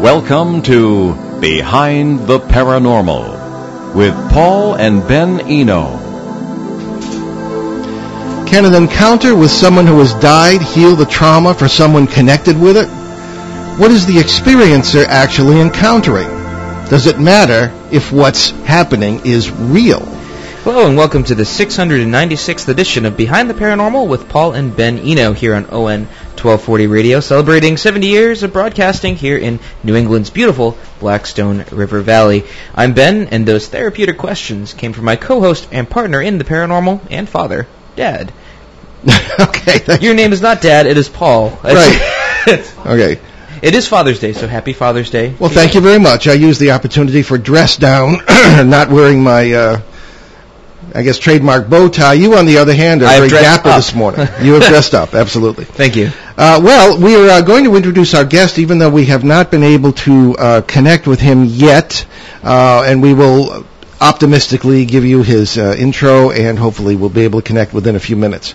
Welcome to Behind the Paranormal with Paul and Ben Eno. Can an encounter with someone who has died heal the trauma for someone connected with it? What is the experiencer actually encountering? Does it matter if what's happening is real? Hello and welcome to the 696th edition of Behind the Paranormal with Paul and Ben Eno here on ON 1240 Radio, celebrating 70 years of broadcasting here in New England's beautiful Blackstone River Valley. I'm Ben, and those therapeutic questions came from my co-host and partner in the paranormal and father, Dad. okay. Your name is not Dad, it is Paul. Right. Okay. it is Father's Day, so happy Father's Day. Well, thank you very much. I used the opportunity for dress down, not wearing my, uh, I guess, trademark bow tie. You, on the other hand, are I very dapper up. this morning. You have dressed up, absolutely. Thank you. Uh, well, we are uh, going to introduce our guest, even though we have not been able to uh, connect with him yet, uh, and we will optimistically give you his uh, intro, and hopefully we'll be able to connect within a few minutes.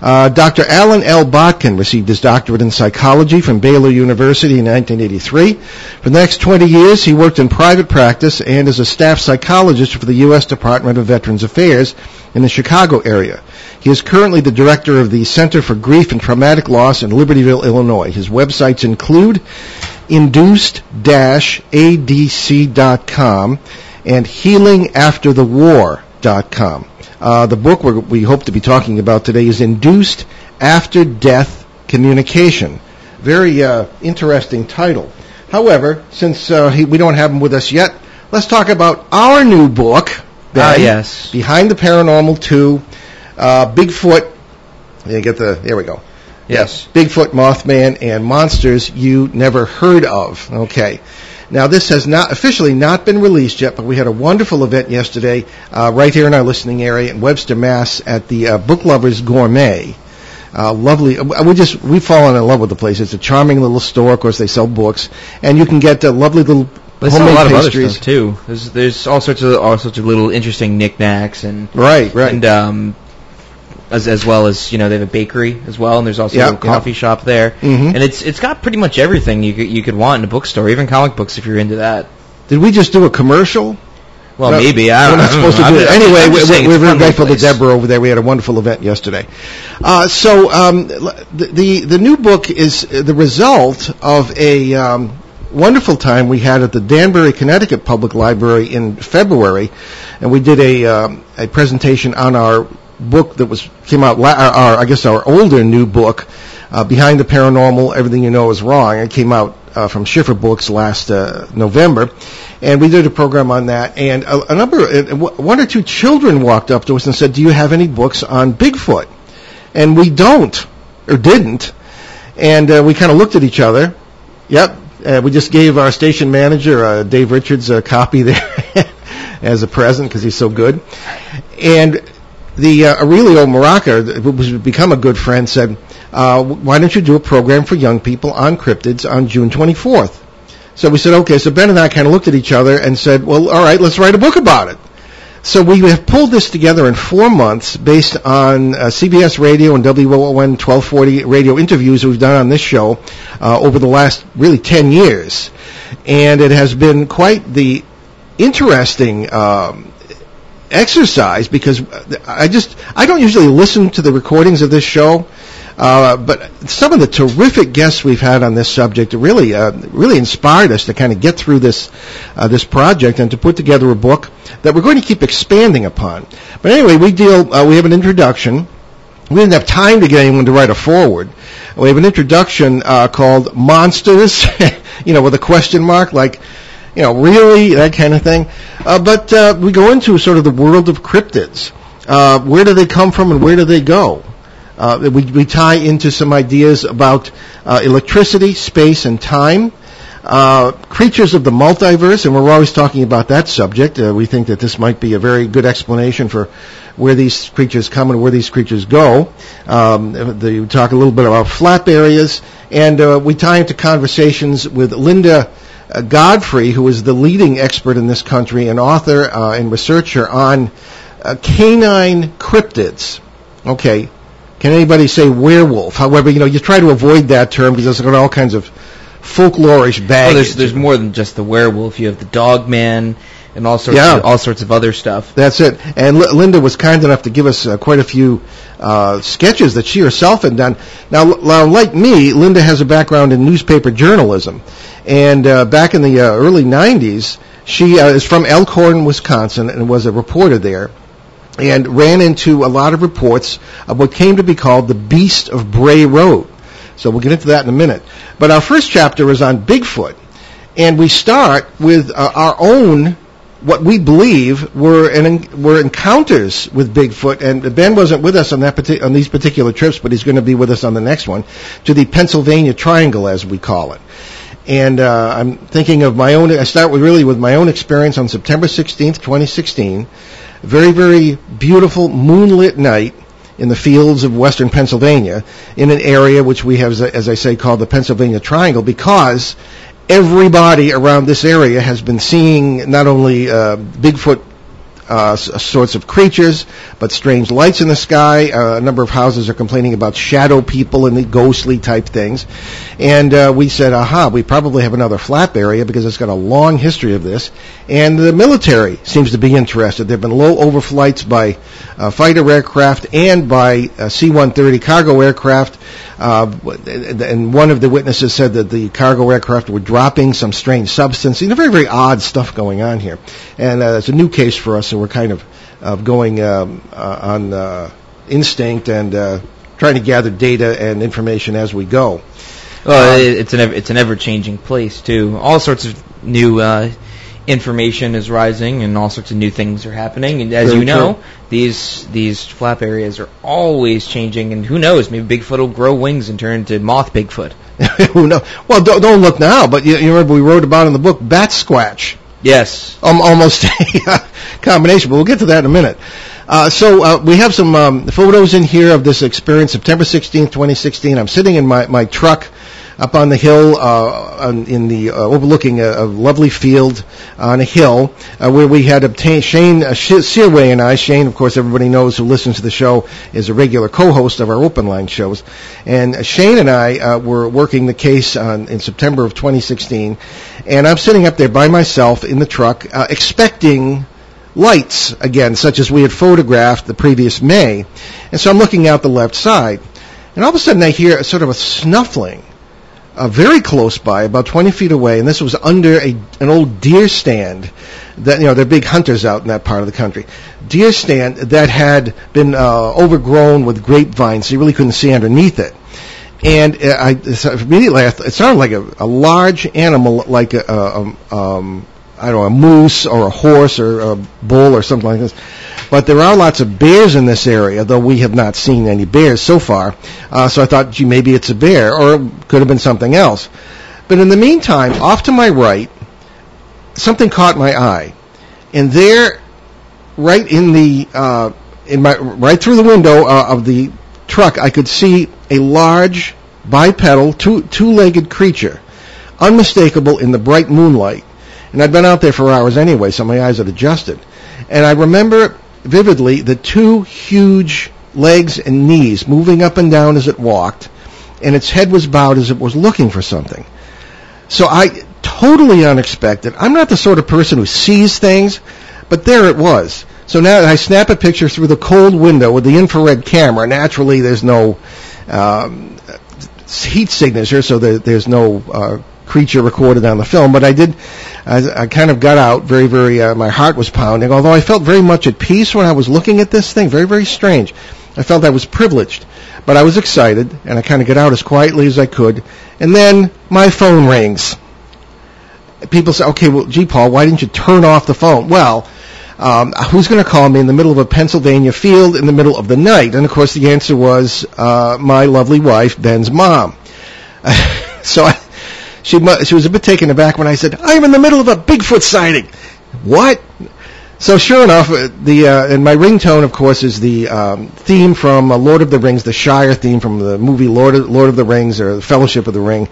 Uh, Dr. Alan L. Botkin received his doctorate in psychology from Baylor University in 1983. For the next 20 years, he worked in private practice and as a staff psychologist for the U.S. Department of Veterans Affairs in the Chicago area. He is currently the director of the Center for Grief and Traumatic Loss in Libertyville, Illinois. His websites include induced-adc.com and healingafterthewar.com. Uh, the book we're, we hope to be talking about today is Induced After Death Communication. Very uh, interesting title. However, since uh, he, we don't have him with us yet, let's talk about our new book. Ah, yes. Behind the Paranormal 2, uh, Bigfoot. You get the, there we go. Yes. Bigfoot, Mothman, and monsters you never heard of. Okay. Now, this has not officially not been released yet, but we had a wonderful event yesterday uh, right here in our listening area in Webster, Mass, at the uh, Book Lovers Gourmet. Uh, lovely. uh, We just we've fallen in love with the place. It's a charming little store. Of course, they sell books, and you can get uh, lovely little But there's a lot of other pastries. stuff too. There's there's all sorts of all sorts of little interesting knickknacks and Right, right. and um as as well as you know they have a bakery as well and there's also Yeah, a coffee shop there Mhm. and it's it's got pretty much everything you could you could want in a bookstore even comic books if you're into that. Did we just do a commercial? Well, No, maybe I we're don't not know. supposed to do it. Anyway, I'm we, we're very grateful to. Deborah over there. We had a wonderful event yesterday. Uh, so um, the, the the new book is the result of a um, wonderful time we had at the Danbury, Connecticut Public Library in February, and we did a um, a presentation on our book that was came out. La- our, our I guess our older new book, uh, Behind the Paranormal: Everything You Know Is Wrong. It came out uh, from Schiffer Books last uh, November, and we did a program on that. And a, a number, uh, one or two children walked up to us and said, "Do you have any books on Bigfoot?" And we don't, or didn't. And uh, we kind of looked at each other. Yep. Uh, we just gave our station manager, uh, Dave Richards, a copy there as a present because he's so good. And the uh, Aurelio Maraca, who's become a good friend, said, uh, "Why don't you do a program for young people on cryptids on June 24th?" So we said, "Okay." So Ben and I kind of looked at each other and said, "Well, all right, let's write a book about it." So we have pulled this together in four months based on uh, CBS Radio and WON 1240 radio interviews we've done on this show uh, over the last really 10 years. And it has been quite the interesting um, exercise because I just I don't usually listen to the recordings of this show, uh, but some of the terrific guests we've had on this subject really uh, really inspired us to kind of get through this uh, this project and to put together a book that we're going to keep expanding upon. But anyway, we deal uh, we have an introduction. We didn't have time to get anyone to write a forward. We have an introduction uh, called Monsters, you know, with a question mark, like, you know, really, that kind of thing. Uh, but uh, we go into sort of the world of cryptids. Uh, where do they come from and where do they go? Uh, we, we tie into some ideas about uh, electricity, space, and time. Uh, creatures of the multiverse, and we're always talking about that subject. Uh, we think that this might be a very good explanation for where these creatures come and where these creatures go. Um, the, we talk a little bit about flap areas, and uh, we tie into conversations with Linda uh, Godfrey, who is the leading expert in this country, an author uh, and researcher on uh, canine cryptids. Okay, can anybody say werewolf? However, you know, you try to avoid that term because there's got all kinds of folklorish baggage. Oh, there's there's more than just the werewolf. You have the dog man and all sorts Yeah. of, all sorts of other stuff. That's it. And L- Linda was kind enough to give us uh, quite a few uh, sketches that she herself had done. Now, l- now, like me, Linda has a background in newspaper journalism, and uh, back in the uh, early '90s, she uh, is from Elkhorn, Wisconsin, and was a reporter there. And ran into a lot of reports of what came to be called the Beast of Bray Road. So we'll get into that in a minute. But our first chapter is on Bigfoot, and we start with uh, our own what we believe were an, were encounters with Bigfoot, and Ben wasn't with us on that on these particular trips, but he's going to be with us on the next one to the Pennsylvania Triangle, as we call it. And uh, I'm thinking of my own. I start with really with my own experience on September 16th, 2016. Very, very beautiful moonlit night in the fields of western Pennsylvania, in an area which we have, as I- say, called the Pennsylvania Triangle, because everybody around this area has been seeing not only uh, Bigfoot uh, sorts of creatures, but strange lights in the sky. Uh, a number of houses are complaining about shadow people and the ghostly type things. And uh, we said, aha, we probably have another flap area because it's got a long history of this. And the military seems to be interested. There have been low overflights by uh, fighter aircraft and by uh, C-130 cargo aircraft. Uh, and one of the witnesses said that the cargo aircraft were dropping some strange substance. You know, very, very odd stuff going on here. And uh, it's a new case for us, so we're kind of uh, going um, uh, on uh, instinct and uh, trying to gather data and information as we go. Well, Um, it's an ever, it's an ever changing place too. All sorts of new uh, information is rising, and all sorts of new things are happening. And as Very you know, true. these these flap areas are always changing. And who knows? Maybe Bigfoot will grow wings and turn into moth Bigfoot. Who knows? Well, don't, don't look now, but you, you remember we wrote about in the book Bat Squatch. Yes. um, almost a combination, but we'll get to that in a minute. Uh, so uh, we have some um, photos in here of this experience, September 16th, 2016. I'm sitting in my, my truck up on the hill uh, in the uh, overlooking a, a lovely field on a hill uh, where we had obtained Shane uh, Searway and I. Shane, of course, everybody knows who listens to the show is a regular co-host of our open line shows, and uh, Shane and I uh, were working the case on, in September of 2016, and I'm sitting up there by myself in the truck, uh, expecting lights again, such as we had photographed the previous May. And so I'm looking out the left side, and all of a sudden I hear a sort of a snuffling, uh, very close by, about 20 feet away, and this was under a an old deer stand. That you know, they're big hunters out in that part of the country. Deer stand that had been uh, overgrown with grapevines, so you really couldn't see underneath it. And uh, I immediately I it sounded like a, a large animal, like a, a, um, um, I don't know, a moose or a horse or a bull or something like this. But there are lots of bears in this area, though we have not seen any bears so far. Uh, so I thought, gee, maybe it's a bear, or it could have been something else. But in the meantime, off to my right, something caught my eye, and there, right in the uh, in my right through the window uh, of the truck, I could see a large bipedal, two two-legged creature, unmistakable in the bright moonlight. And I'd been out there for hours anyway, so my eyes had adjusted. And I remember vividly the two huge legs and knees moving up and down as it walked, and its head was bowed as it was looking for something. So I totally unexpected. I'm not the sort of person who sees things, but there it was. So now I snap a picture through the cold window with the infrared camera. Naturally, there's no um, heat signature, so there, there's no uh, creature recorded on the film. But I did. I, I kind of got out very, very. Uh, my heart was pounding. Although I felt very much at peace when I was looking at this thing. Very, very strange. I felt I was privileged, but I was excited, and I kind of got out as quietly as I could. And then my phone rings. People say, "Okay, well, gee, Paul, why didn't you turn off the phone?" Well. Um, who's going to call me in the middle of a Pennsylvania field in the middle of the night? And of course, the answer was uh, my lovely wife, Ben's mom. so I, she mu- she was a bit taken aback when I said, "I'm in the middle of a Bigfoot sighting." What? So sure enough, uh, the uh, and my ringtone, of course, is the um, theme from uh, Lord of the Rings, the Shire theme from the movie Lord of, Lord of the Rings or the Fellowship of the Ring,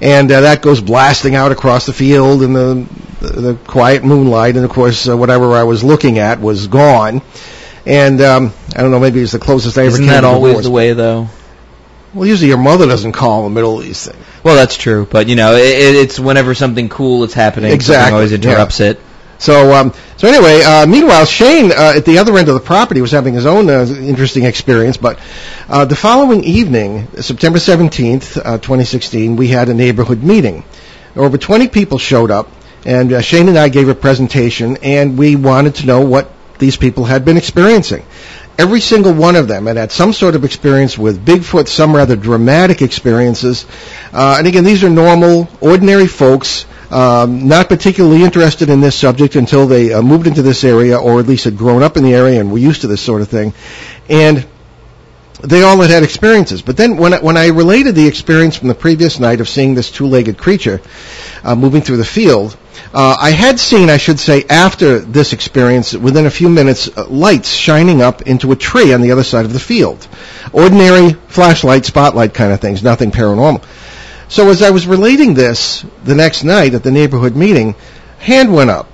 and uh, that goes blasting out across the field in the the, quiet moonlight, and of course, uh, whatever I was looking at was gone. And um, I don't know, maybe it's the closest I ever Isn't came that to always divorce. the way though? Well, usually your mother doesn't call in the middle of these things. Well, that's true, but you know, it, it's whenever something cool is happening, exactly. something always interrupts yeah. it. So, um, so anyway, uh, meanwhile, Shane uh, at the other end of the property was having his own uh, interesting experience. But uh, the following evening, September 17th, uh, 2016, we had a neighborhood meeting. Over 20 people showed up, and uh, Shane and I gave a presentation, and we wanted to know what these people had been experiencing. Every single one of them had had some sort of experience with Bigfoot, some rather dramatic experiences. Uh, and again, these are normal, ordinary folks um, not particularly interested in this subject until they uh, moved into this area, or at least had grown up in the area and were used to this sort of thing. And they all had had experiences. But then when I, when I related the experience from the previous night of seeing this two-legged creature uh, moving through the field, I had seen, I should say, after this experience, within a few minutes, uh, lights shining up into a tree on the other side of the field. Ordinary flashlight, spotlight kind of things, nothing paranormal. So as I was relating this the next night at the neighborhood meeting, hand went up,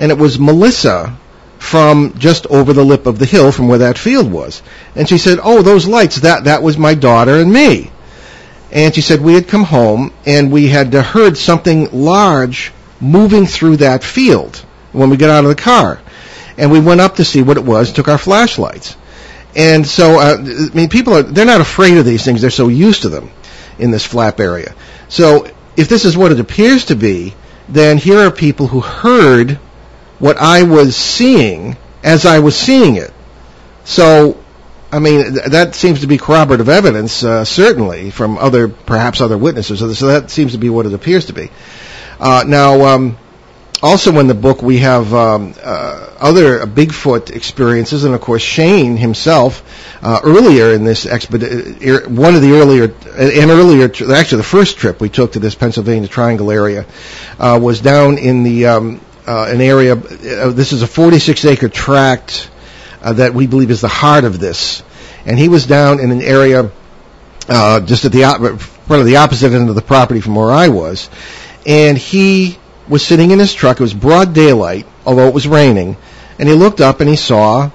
and it was Melissa from just over the lip of the hill from where that field was. And she said, "Oh, those lights, that that was my daughter and me." And she said we had come home and we had heard something large moving through that field when we got out of the car. And we went up to see what it was, took our flashlights. And so, uh, I mean, people are, they're not afraid of these things. They're so used to them in this flap area. So if this is what it appears to be, then here are people who heard what I was seeing as I was seeing it. So, I mean, th- that seems to be corroborative evidence, uh, certainly, from other, perhaps other witnesses. So that seems to be what it appears to be. Uh, now, um, also in the book we have um, uh, other Bigfoot experiences, and of course Shane himself uh, earlier in this expedition, one of the earlier, an earlier, actually the first trip we took to this Pennsylvania Triangle area uh, was down in the um, uh, an area. Uh, this is a 46 acre tract uh, that we believe is the heart of this, and he was down in an area just at the front of the opposite end of the property from where I was, and he was sitting in his truck. It was broad daylight, although it was raining, and he looked up and he saw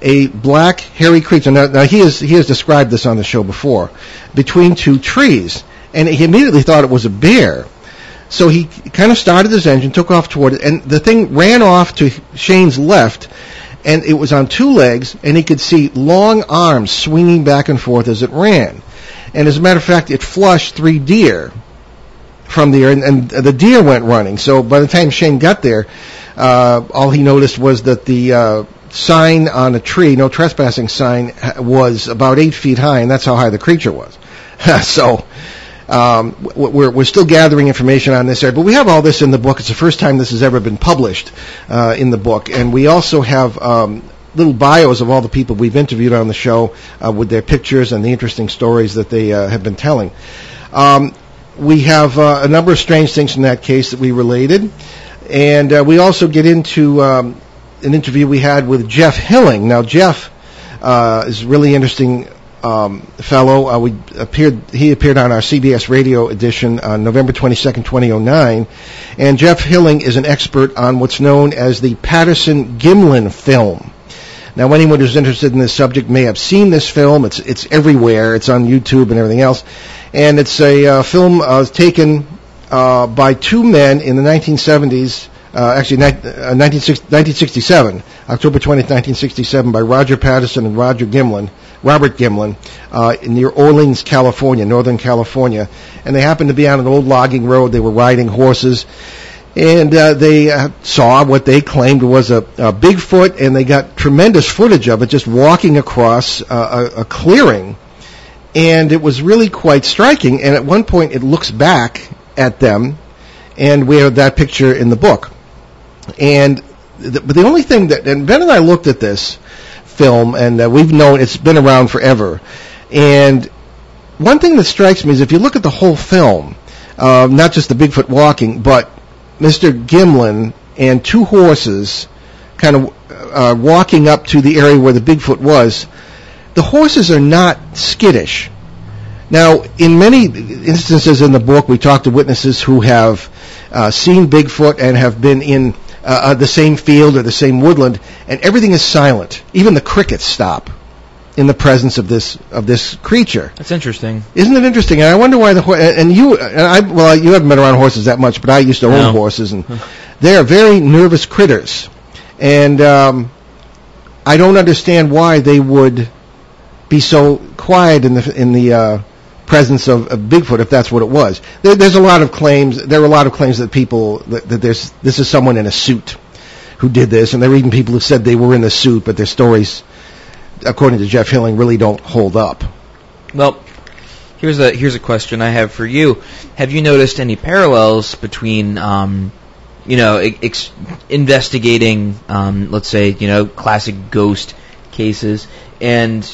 a black hairy creature. Now, now he has he has described this on the show before, between two trees, and he immediately thought it was a bear. So he kind of started his engine, took off toward it, and the thing ran off to Shane's left, and it was on two legs, and he could see long arms swinging back and forth as it ran. And as a matter of fact, it flushed three deer from there, and, and the deer went running. So by the time Shane got there, uh, all he noticed was that the uh, sign on a tree, no trespassing sign, was about eight feet high, and that's how high the creature was. so um, we're, we're still gathering information on this area, but we have all this in the book. It's the first time this has ever been published uh, in the book, and we also have um, little bios of all the people we've interviewed on the show uh, with their pictures and the interesting stories that they uh, have been telling. Um, we have uh, a number of strange things in that case that we related, and uh, we also get into um, an interview we had with Jeff Hilling. Now, Jeff uh, is a really interesting um, fellow. Uh, we appeared, he appeared on our CBS radio edition on November 22nd, 2009, and Jeff Hilling is an expert on what's known as the Patterson Gimlin film. Now, anyone who's interested in this subject may have seen this film. It's it's everywhere. It's on YouTube and everything else and it's a uh, film uh, taken uh, by two men in the 1970s. Uh, actually, ni- 1967, October 20th, 1967, by Roger Patterson and Roger Gimlin, Robert Gimlin, near Orleans, California, Northern California, and they happened to be on an old logging road. They were riding horses, and uh, they uh, saw what they claimed was a, a, Bigfoot, and they got tremendous footage of it just walking across uh, a, a, clearing and it was really quite striking. And at one point, it looks back at them, and we have that picture in the book. And the, but the only thing that and Ben and I looked at this film, and uh, we've known it's been around forever. And one thing that strikes me is if you look at the whole film, uh, not just the Bigfoot walking, but Mr. Gimlin and two horses kind of uh, walking up to the area where the Bigfoot was the horses are not skittish. Now, in many instances in the book, we talk to witnesses who have uh, seen Bigfoot and have been in uh, uh, the same field or the same woodland, and everything is silent. Even the crickets stop. in the presence of this of this creature. That's interesting. Isn't it interesting? And I wonder why the ho- and and you and I well you haven't been around horses that much, but I used to own horses, and they are very nervous critters, and um, I don't understand why they would be so quiet in the in the uh, presence of, of Bigfoot if that's what it was. There, there's a lot of claims. There are a lot of claims that people that, that there's this is someone in a suit who did this, and there are even people who said they were in the suit, but their stories, according to Jeff Hilling, really don't hold up. Well, here's a here's a question I have for you. Have you noticed any parallels between, um, you know, ex- investigating, um, let's say, you know, classic ghost cases and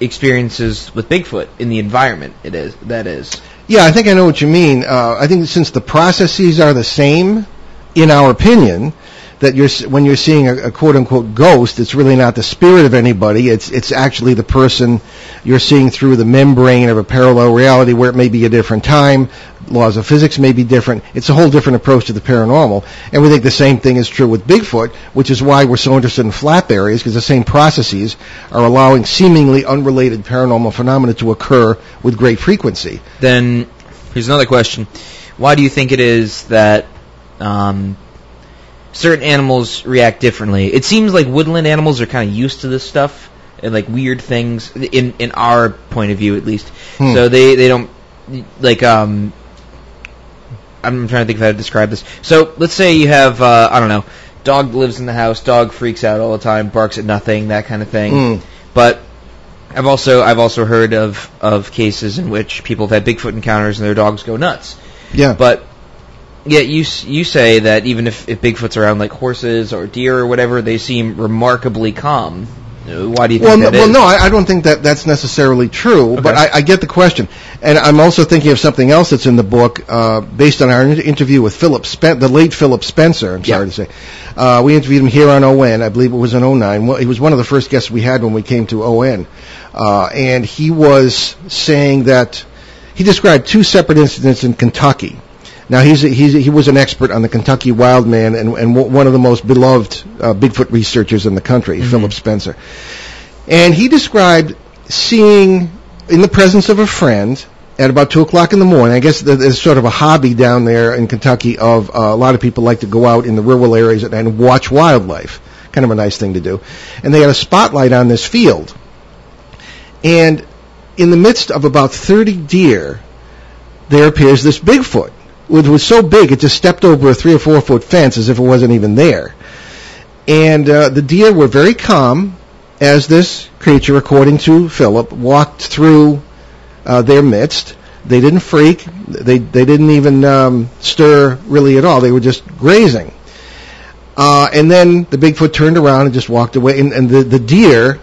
experiences with Bigfoot in the environment? It is that is. Yeah, I think I know what you mean. Uh, I think since the processes are the same, in our opinion, that you're when you're seeing a, a quote unquote ghost, it's really not the spirit of anybody. It's it's actually the person you're seeing through the membrane of a parallel reality where it may be a different time. Laws of physics may be different. It's a whole different approach to the paranormal, and we think the same thing is true with Bigfoot, which is why we're so interested in flap areas because the same processes are allowing seemingly unrelated paranormal phenomena to occur with great frequency. Then here's another question: Why do you think it is that um, certain animals react differently? It seems like woodland animals are kind of used to this stuff and like weird things in in our point of view at least. Hmm. So they they don't like um. I'm trying to think of how to describe this. So let's say you have uh, I don't know, dog lives in the house, dog freaks out all the time, barks at nothing, that kind of thing. Mm. But I've also I've also heard of of cases in which people have had Bigfoot encounters and their dogs go nuts. Yeah. But yet you you say that even if, if Bigfoot's around like horses or deer or whatever, they seem remarkably calm. Uh, Why do you think Well, no, that well, no, I, I don't think that that's necessarily true, but I, I get the question, and I'm also thinking of something else that's in the book, uh, based on our inter- interview with Philip, Spen- the late Philip Spencer. I'm sorry Yeah. to say, uh, we interviewed him here on ON. I believe it was in 09. Well, he was one of the first guests we had when we came to ON, uh, and he was saying that he described two separate incidents in Kentucky. Now he's, he's he was an expert on the Kentucky wild man and, and w- one of the most beloved uh, Bigfoot researchers in the country, Philip Spencer. And he described seeing in the presence of a friend at about two o'clock in the morning. I guess there's sort of a hobby down there in Kentucky of uh, a lot of people like to go out in the rural areas and, and watch wildlife. Kind of a nice thing to do. And they had a spotlight on this field. And in the midst of about 30 deer, there appears this Bigfoot, which was so big it just stepped over a three or four foot fence as if it wasn't even there. And uh, the deer were very calm as this creature, according to Philip, walked through uh, their midst. They didn't freak. They they didn't even um, stir really at all. They were just grazing. Uh, and then the Bigfoot turned around and just walked away. And, and the the deer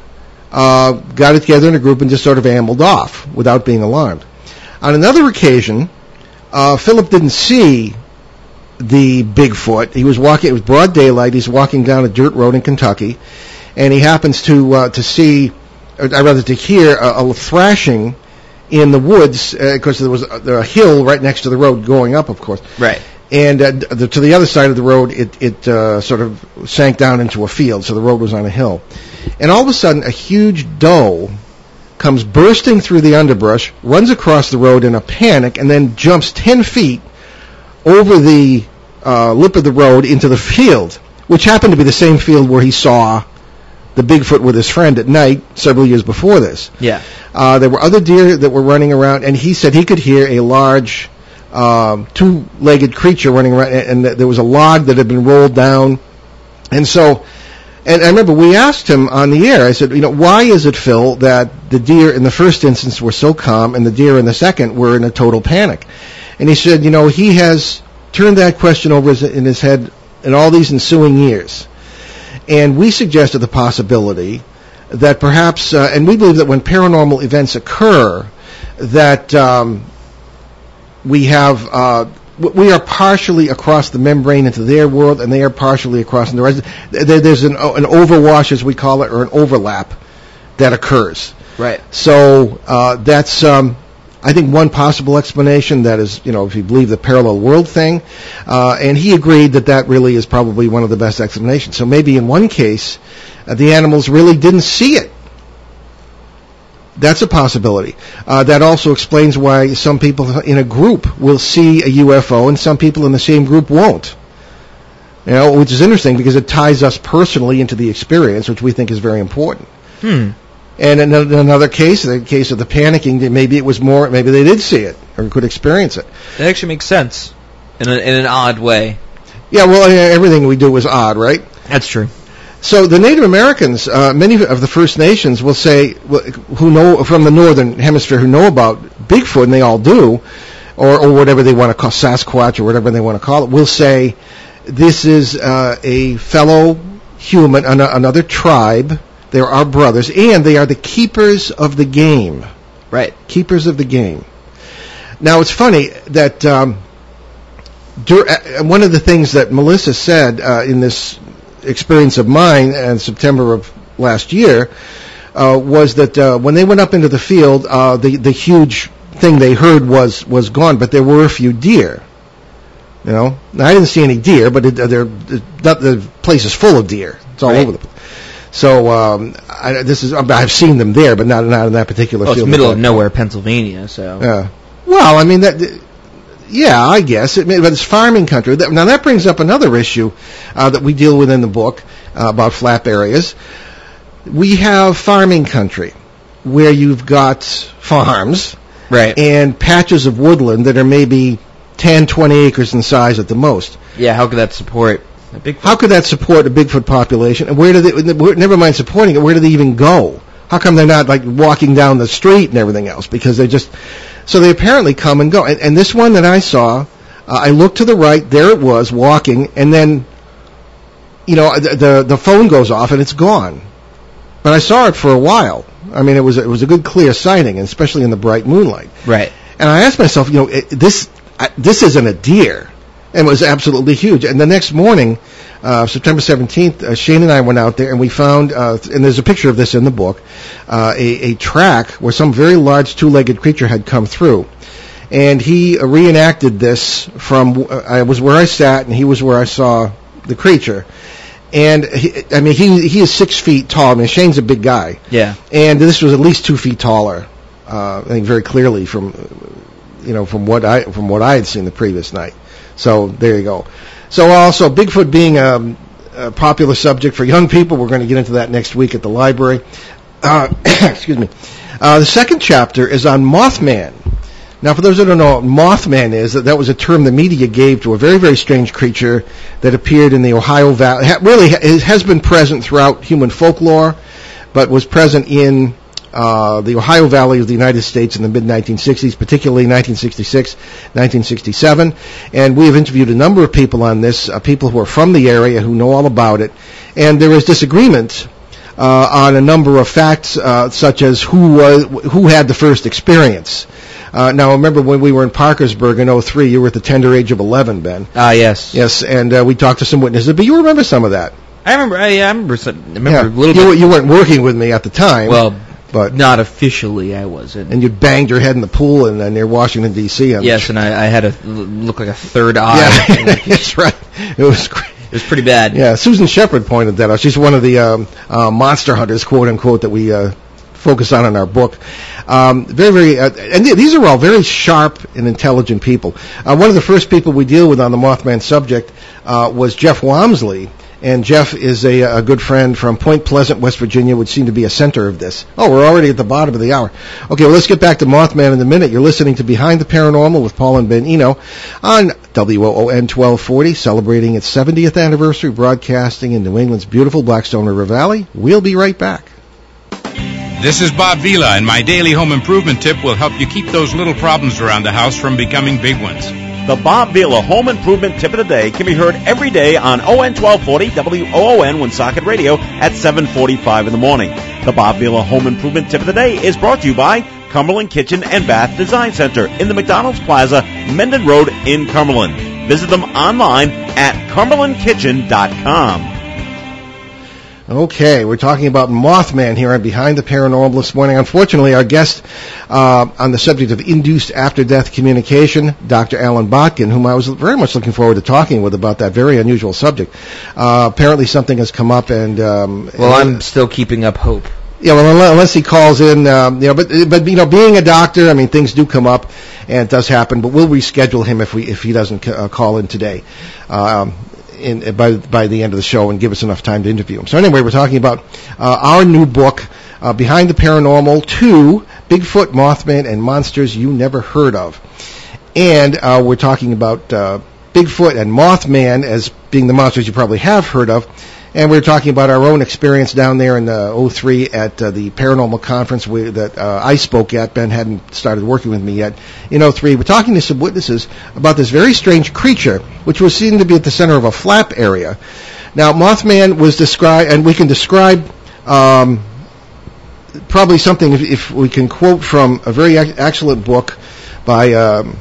uh, got it together in a group and just sort of ambled off without being alarmed. On another occasion, uh, Philip didn't see the Bigfoot. He was walking. It was broad daylight. He's walking down a dirt road in Kentucky, and he happens to uh, to see, or rather to hear a, a thrashing in the woods because there was a, there a hill right next to the road going up, of course. Right. And uh, the, to the other side of the road, it it uh, sort of sank down into a field, so the road was on a hill. And all of a sudden, a huge doe comes bursting through the underbrush, runs across the road in a panic, and then jumps ten feet over the uh, lip of the road into the field, which happened to be the same field where he saw the Bigfoot with his friend at night several years before this. Yeah. Uh, there were other deer that were running around, and he said he could hear a large um, two-legged creature running around, and, and there was a log that had been rolled down. And so, and I remember we asked him on the air. I said, you know, why is it, Phil, that the deer in the first instance were so calm, and the deer in the second were in a total panic? And he said, you know, he has turned that question over in his head in all these ensuing years. And we suggested the possibility that perhaps, uh, and we believe that when paranormal events occur, that um, we have, uh, we are partially across the membrane into their world, and they are partially across into rest. There's an, an overwash, as we call it, or an overlap that occurs. Right. So uh, that's, um, I think, one possible explanation. That is, you know, if you believe the parallel world thing, uh, and he agreed that that really is probably one of the best explanations. So maybe in one case, uh, the animals really didn't see it, That's a possibility. Uh, that also explains why some people in a group will see a UFO and some people in the same group won't. You know, which is interesting because it ties us personally into the experience, which we think is very important. Hmm. And in another case, the case of the panicking, maybe it was more, maybe they did see it or could experience it. That actually makes sense in, a, in an odd way. Yeah, well, everything we do is odd, right? That's true. So the Native Americans, uh, many of the First Nations will say, who know from the northern hemisphere, who know about Bigfoot, and they all do, or, or whatever they want to call Sasquatch or whatever they want to call it, will say this is uh, a fellow human, an- another tribe they're our brothers, and they are the keepers of the game. Right. Keepers of the game. Now, it's funny that um, dur- uh, one of the things that Melissa said uh, in this experience of mine in September of last year uh, was that uh, when they went up into the field, uh, the the huge thing they heard was was gone, but there were a few deer. You know, now, I didn't see any deer, but it, uh, the place is full of deer. It's all right. over the place. So um, I, this is I've seen them there, but not not in that particular well, field. It's middle of nowhere, Pennsylvania. So yeah. Well, I mean that. Yeah, I guess it, may, but it's farming country. Now that brings up another issue uh, that we deal with in the book uh, about flap areas. We have farming country where you've got farms right. and patches of woodland that are maybe 10, 20 acres in size at the most. Yeah, how could that support a Bigfoot? how could that support a Bigfoot population? And where do they? Never mind supporting it. Where do they even go? How come they're not like walking down the street and everything else? Because they just so they apparently come and go. And, and this one that I saw, uh, I looked to the right. There it was walking, and then you know the, the the phone goes off and it's gone. But I saw it for a while. I mean, it was it was a good clear sighting, especially in the bright moonlight. Right. And I asked myself, you know, it, this I, this isn't a deer and it was absolutely huge. And the next morning, uh, September 17th, uh, Shane and I went out there and we found, uh, and there's a picture of this in the book, uh, a, a track where some very large two-legged creature had come through. And he reenacted this from, uh, I was where I sat and he was where I saw the creature. And he, I mean, he he is six feet tall. I mean, Shane's a big guy. Yeah. And this was at least two feet taller. Uh, I think very clearly from, you know, from what I from what I had seen the previous night. So there you go. So also Bigfoot being a, a popular subject for young people, we're going to get into that next week at the library. Uh, excuse me. Uh, the second chapter is on Mothman. Now, for those that don't know what Mothman is, that, that was a term the media gave to a very, very strange creature that appeared in the Ohio Valley. Really, it has been present throughout human folklore, but was present in uh, the Ohio Valley of the United States in the mid 1960s, particularly 1966, 1967. And we have interviewed a number of people on this, uh, people who are from the area who know all about it. And there is disagreement uh, on a number of facts, uh, such as who was who had the first experience. Uh, now, remember when we were in Parkersburg in 03, you were at the tender age of 11, Ben. Ah, yes. Yes, and uh, we talked to some witnesses, but you remember some of that. I remember. I, I remember. I remember yeah. a little you, bit. You weren't working with me at the time. Well, but not officially, I wasn't. And you banged your head in the pool in uh, near Washington D.C. Yes, and I, I had a look like a third eye. Yeah, that's right. It was. It was pretty bad. Yeah, Susan Shepard pointed that out. She's one of the um, uh, monster hunters, quote unquote, that we uh, focus on in our book. Um, very, very, uh, and th- these are all very sharp and intelligent people. Uh, one of the first people we deal with on the Mothman subject uh, was Jeff Wamsley, and Jeff is a, a good friend from Point Pleasant, West Virginia, would seem to be a center of this. Oh, we're already at the bottom of the hour. Okay, well, let's get back to Mothman in a minute. You're listening to Behind the Paranormal with Paul and Ben Eno on WOON 1240, celebrating its 70th anniversary, broadcasting in New England's beautiful Blackstone River Valley. We'll be right back. This is Bob Vila, and my daily home improvement tip will help you keep those little problems around the house from becoming big ones. The Bob Vila Home Improvement Tip of the Day can be heard every day on ON 1240 WOON Woonsocket Radio at 745 in the morning. The Bob Vila Home Improvement Tip of the Day is brought to you by Cumberland Kitchen and Bath Design Center in the McDonald's Plaza, Mendon Road in Cumberland. Visit them online at cumberlandkitchen.com. Okay, we're talking about Mothman here on Behind the Paranormal this morning. Unfortunately, our guest uh, on the subject of induced after-death communication, Dr. Alan Botkin, whom I was very much looking forward to talking with about that very unusual subject. Uh, apparently, something has come up, and um, well, I'm still keeping up hope. Yeah, well, unless he calls in, um, you know, but but you know, being a doctor, I mean, things do come up, and it does happen. But we'll reschedule him if we if he doesn't c- uh, call in today, um, in by by the end of the show, and give us enough time to interview him. So anyway, we're talking about uh, our new book, uh, Behind the Paranormal: Two Bigfoot, Mothman, and Monsters You Never Heard of, and uh, we're talking about uh, Bigfoot and Mothman as being the monsters you probably have heard of. And we are talking about our own experience down there in the 03 at uh, the paranormal conference we, that uh, I spoke at. Ben hadn't started working with me yet. In 03, we're talking to some witnesses about this very strange creature, which was seen to be at the center of a flap area. Now, Mothman was described, and we can describe um, probably something if, if, we can quote from a very excellent book by. Um,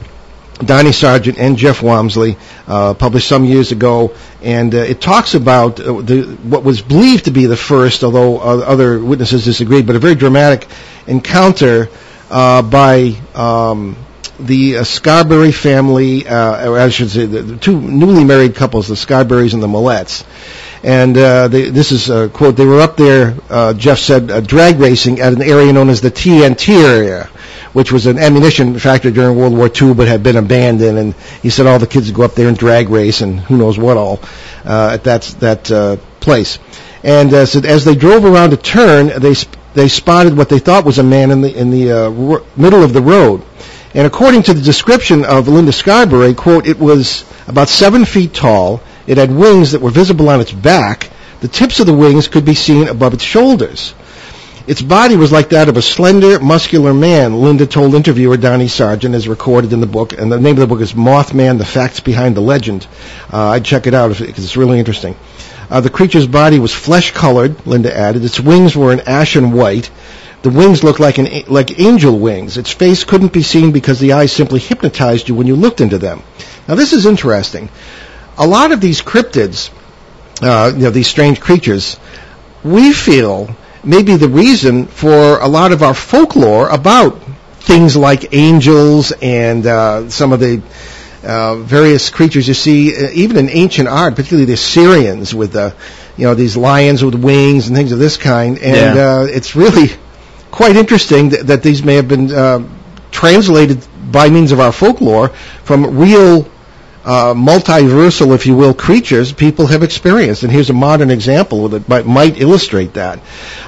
Donnie Sergent and Jeff Wamsley, uh, published some years ago, and uh, it talks about uh, the, what was believed to be the first, although other witnesses disagreed, but a very dramatic encounter uh, by um, the uh, Scarberry family, uh, or I should say, the two newly married couples, the Scarberries and the Mallettes. And they, this is a quote. They were up there. Jeff said, drag racing at an area known as the TNT area which was an ammunition factory during World War II, but had been abandoned. And he said all the kids would go up there and drag race and who knows what all uh, at that that uh, place. And uh, so as they drove around a turn, they sp- they spotted what they thought was a man in the in the uh, middle of the road. And according to the description of Linda Scarberry, quote, it was about seven feet tall. It had wings that were visible on its back. The tips of the wings could be seen above its shoulders. Its body was like that of a slender, muscular man, Linda told interviewer Donnie Sergent, as recorded in the book. And the name of the book is Mothman, The Facts Behind the Legend. Uh, I'd check it out because it's really interesting. Uh, the creature's body was flesh-colored, Linda added. Its wings were an ashen white. The wings looked like, an, like angel wings. Its face couldn't be seen because the eyes simply hypnotized you when you looked into them. Now, this is interesting. A lot of these cryptids, uh, you know, these strange creatures, we feel may be the reason for a lot of our folklore about things like angels and uh, some of the uh, various creatures you see, uh, even in ancient art, particularly the Assyrians with the, you know, these lions with wings and things of this kind. And yeah. uh, it's really quite interesting that, that these may have been uh, translated by means of our folklore from real uh, multiversal, if you will, creatures people have experienced. And here's a modern example that might, illustrate that.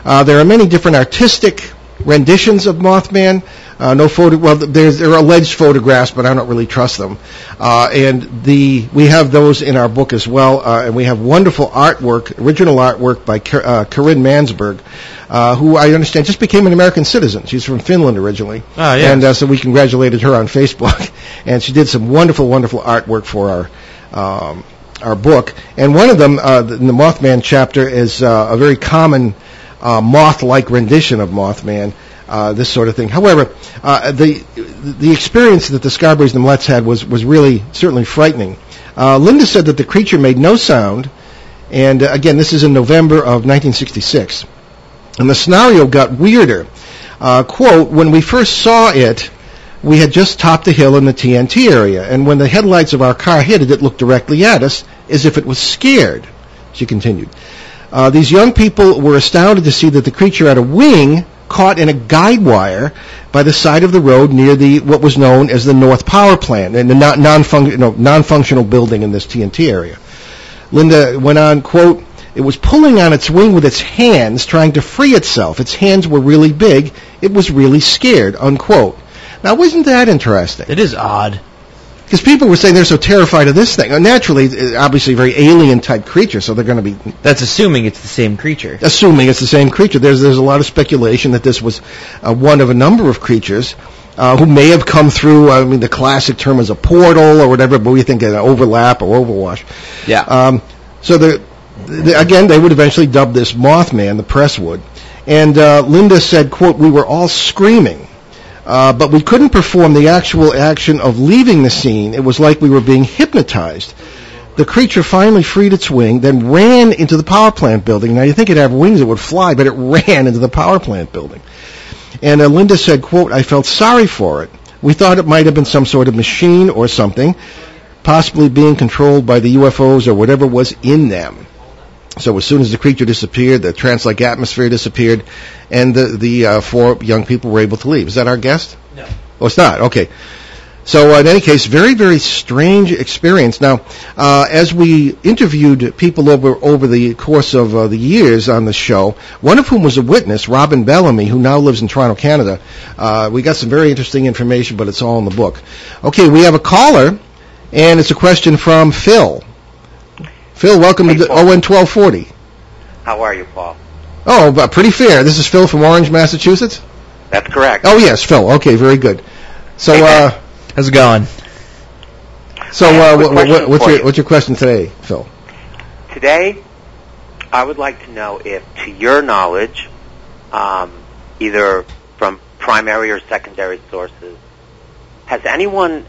Uh, there are many different artistic renditions of Mothman. Uh, no photo. Well, there are alleged photographs, but I don't really trust them. Uh, and the we have those in our book as well, uh, and we have wonderful artwork, original artwork by uh, Corinne Mansberg, uh, who I understand just became an American citizen. She's from Finland originally, yes. and uh, so we congratulated her on Facebook, and she did some wonderful, wonderful artwork for our. Um, our book, and one of them, in the Mothman chapter, is a very common moth-like rendition of Mothman, uh, this sort of thing. However, uh, the the experience that the Scarberries and the Mallettes had was was really certainly frightening. Uh, Linda said that the creature made no sound, and uh, again, this is in November of 1966, and the scenario got weirder. Uh, quote: When we first saw it. We had just topped the hill in the TNT area, and when the headlights of our car hit it, it looked directly at us as if it was scared. She continued. Uh, these young people were astounded to see that the creature had a wing caught in a guide wire by the side of the road near the what was known as the North Power Plant, and the non-func- no, non-functional building in this TNT area. Linda went on, quote, it was pulling on its wing with its hands, trying to free itself. Its hands were really big. It was really scared, unquote. Now, wasn't that interesting? It is odd because people were saying they're so terrified of this thing. Naturally, uh, obviously, very alien type creature, so they're going to be. That's assuming it's the same creature. Assuming it's the same creature. There's there's a lot of speculation that this was uh, one of a number of creatures. Uh, who may have come through, I mean, the classic term is a portal or whatever, but we think an overlap or overwash. Yeah. Um, so the, the, again, they would eventually dub this Mothman, the press would. And uh, Linda said, quote, we were all screaming uh, but we couldn't perform the actual action of leaving the scene. It was like we were being hypnotized. The creature finally freed its wing, then ran into the power plant building. Now you think it'd have wings it would fly, but it ran into the power plant building. And uh, Linda said, quote, I felt sorry for it. We thought it might have been some sort of machine or something, possibly being controlled by the UFOs or whatever was in them. So as soon as the creature disappeared, the trance-like atmosphere disappeared, and the the uh, four young people were able to leave. Is that our guest? No. Oh, it's not. Okay. So uh, in any case, very very strange experience. Now, uh, as we interviewed people over over the course of uh, the years on the show, one of whom was a witness, Robin Bellamy, who now lives in Toronto, Canada. Uh, we got some very interesting information, but it's all in the book. Okay, we have a caller, and it's a question from Phil. Phil, welcome Hey, to the Paul. ON twelve forty. How are you, Paul? Oh, but pretty fair. This is Phil from Orange, Massachusetts. That's correct. Oh yes, Phil. Okay, very good. So, Hey, uh, How's it going? so uh, a wh- quick wh- question what's your you. what's your question today, Phil? Today, I would like to know if, to your knowledge, um, either from primary or secondary sources, has anyone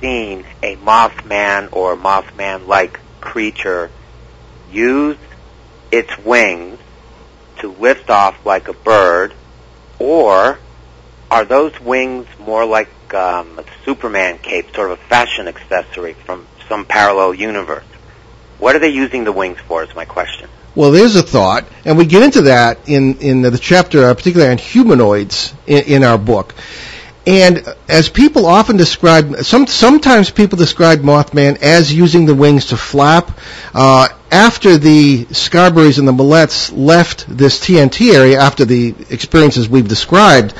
seen a Mothman or Mothman-like creature use its wings to lift off like a bird, or are those wings more like um, a Superman cape, sort of a fashion accessory from some parallel universe? What are they using the wings for? Is my question. Well, there's a thought, and we get into that in in the chapter, uh, particularly on humanoids in, in our book. And as people often describe, some sometimes people describe Mothman as using the wings to flap. Uh, after the Scarberries and the Mallettes left this TNT area, after the experiences we've described,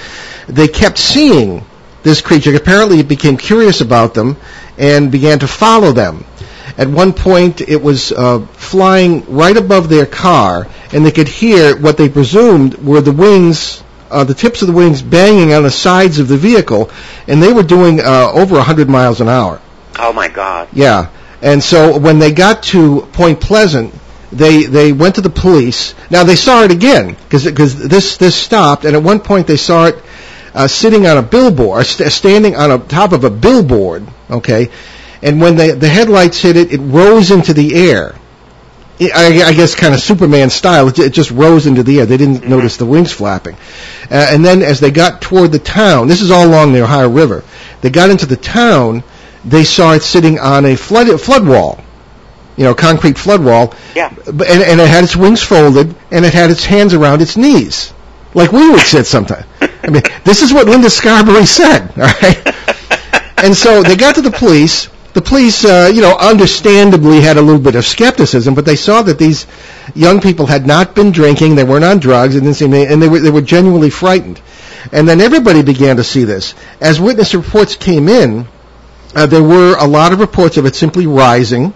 they kept seeing this creature. Apparently, it became curious about them and began to follow them. At one point, it was uh, flying right above their car, and they could hear what they presumed were the wings, uh, the tips of the wings banging on the sides of the vehicle, and they were doing uh, over 100 miles an hour. Oh my God! Yeah. And so when they got to Point Pleasant, they they went to the police. Now they saw it again because because this this stopped, and at one point they saw it uh, sitting on a billboard, st- standing on a top of a billboard. Okay, and when the the headlights hit it, it rose into the air. I, I guess kind of Superman style. It, it just rose into the air. They didn't notice the wings flapping. Uh, and then as they got toward the town, this is all along the Ohio River. They got into the town. They saw it sitting on a flood flood wall, you know, concrete flood wall. Yeah. But- And, and it had its wings folded, and it had its hands around its knees, like we would sit sometimes. I mean, this is what Linda Scarberry said. All right. And so they got to the police. The police, uh, you know, understandably had a little bit of skepticism, but they saw that these young people had not been drinking, they weren't on drugs, and, didn't seem, and they were they were genuinely frightened. And then everybody began to see this. As witness reports came in, uh, there were a lot of reports of it simply rising,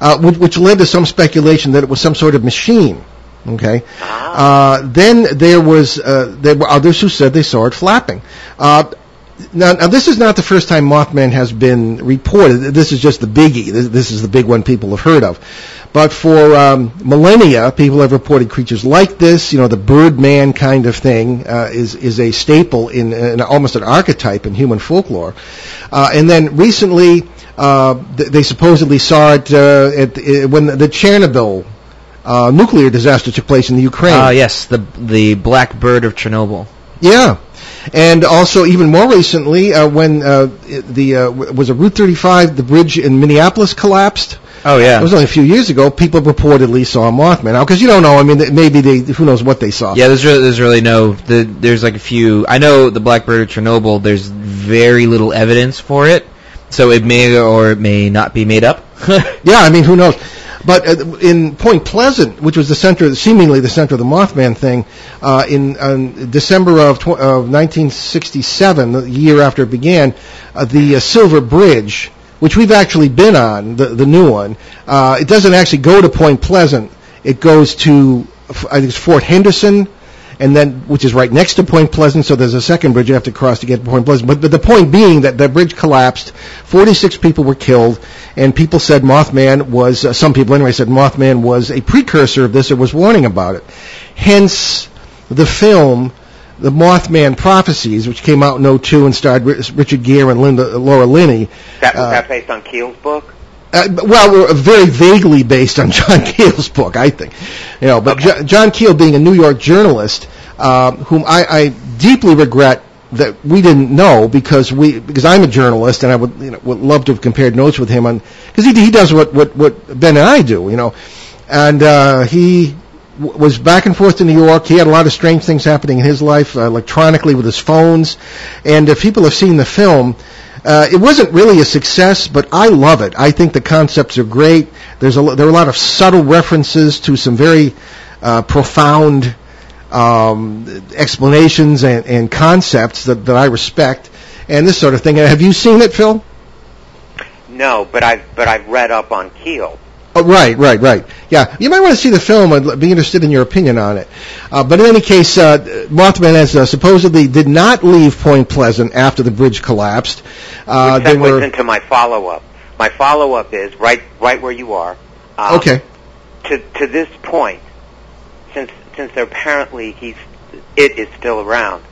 uh, which, which led to some speculation that it was some sort of machine. Okay. Uh, then there was uh, there were others who said they saw it flapping. Uh, now, now, this is not the first time Mothman has been reported. This is just the biggie. This, this is the big one people have heard of. But for um, millennia, people have reported creatures like this. You know, the Birdman kind of thing uh, is is a staple in, in almost an archetype in human folklore. Uh, and then recently, uh, th- they supposedly saw it uh, at the, when the Chernobyl uh, nuclear disaster took place in the Ukraine. Ah, yes, the the black bird of Chernobyl. Yeah, and also even more recently, uh, when uh, the uh, was a Route 35, the bridge in Minneapolis collapsed. Oh yeah. It was only a few years ago. People reportedly saw a Mothman. Now, because you don't know, I mean, maybe they, who knows what they saw. Yeah, there's really, there's really no. The, there's like a few. I know the Blackbird of Chernobyl. There's very little evidence for it, so it may or it may not be made up. Yeah, I mean, who knows? But uh, in Point Pleasant, which was the center, seemingly the center of the Mothman thing, uh, in December of, tw- of 1967, the year after it began, uh, the uh, Silver Bridge, which we've actually been on, the, the new one, uh, it doesn't actually go to Point Pleasant. It goes to, I think it's Fort Henderson, and then which is right next to Point Pleasant. So there's a second bridge you have to cross to get to Point Pleasant. But, but the point being that the bridge collapsed, 46 people were killed, and people said Mothman was uh, some people anyway said Mothman was a precursor of this or was warning about it. Hence the film. The Mothman Prophecies, which came out in 02 and starred Ri- Richard Gere and Linda, Laura Linney, That was Uh, that based on Keel's book? Uh, well, we're very vaguely based on John Keel's book, I think. You know, but Jo- John Keel, being a New York journalist, um, whom I, I deeply regret that we didn't know because we because I'm a journalist and I would you know would love to have compared notes with him on because he he does what what what Ben and I do, you know. and uh, he w- was back and forth to New York. He had a lot of strange things happening in his life uh, electronically with his phones. And if people have seen the film, uh, it wasn't really a success, but I love it. I think the concepts are great. There's a, there are a lot of subtle references to some very uh, profound um, explanations and, and concepts that, that I respect, and this sort of thing. Have you seen it, Phil? No, but I've but I've read up on Keel. Oh, right, right, right. Yeah, you might want to see the film and be interested in your opinion on it. Uh, but in any case, uh, Mothman has uh, supposedly did not leave Point Pleasant after the bridge collapsed. Uh, Which segues were into my follow-up. My follow-up is right right where you are. Um, okay. To to this point, since since apparently he's it is still around.